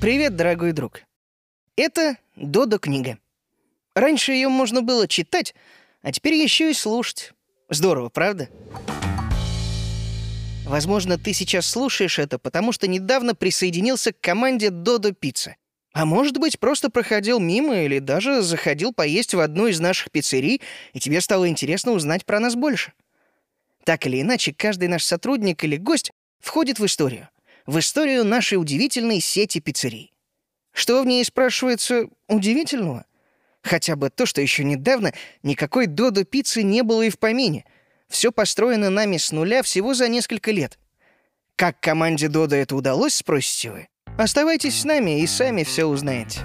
Привет, дорогой друг. Это Додо книга. Раньше ее можно было читать, а теперь еще и слушать. Здорово, правда? Возможно, ты сейчас слушаешь это, потому что недавно присоединился к команде Додо Пицца. А может быть, просто проходил мимо или даже заходил поесть в одну из наших пиццерий, и тебе стало интересно узнать про нас больше. Так или иначе, каждый наш сотрудник или гость входит в историю — в историю нашей удивительной сети пиццерий. Что в ней, спрашивается, удивительного? Хотя бы то, что еще недавно никакой Додо пиццы не было и в помине. Все построено нами с нуля всего за несколько лет. Как команде Додо это удалось, спросите вы? Оставайтесь с нами и сами все узнаете.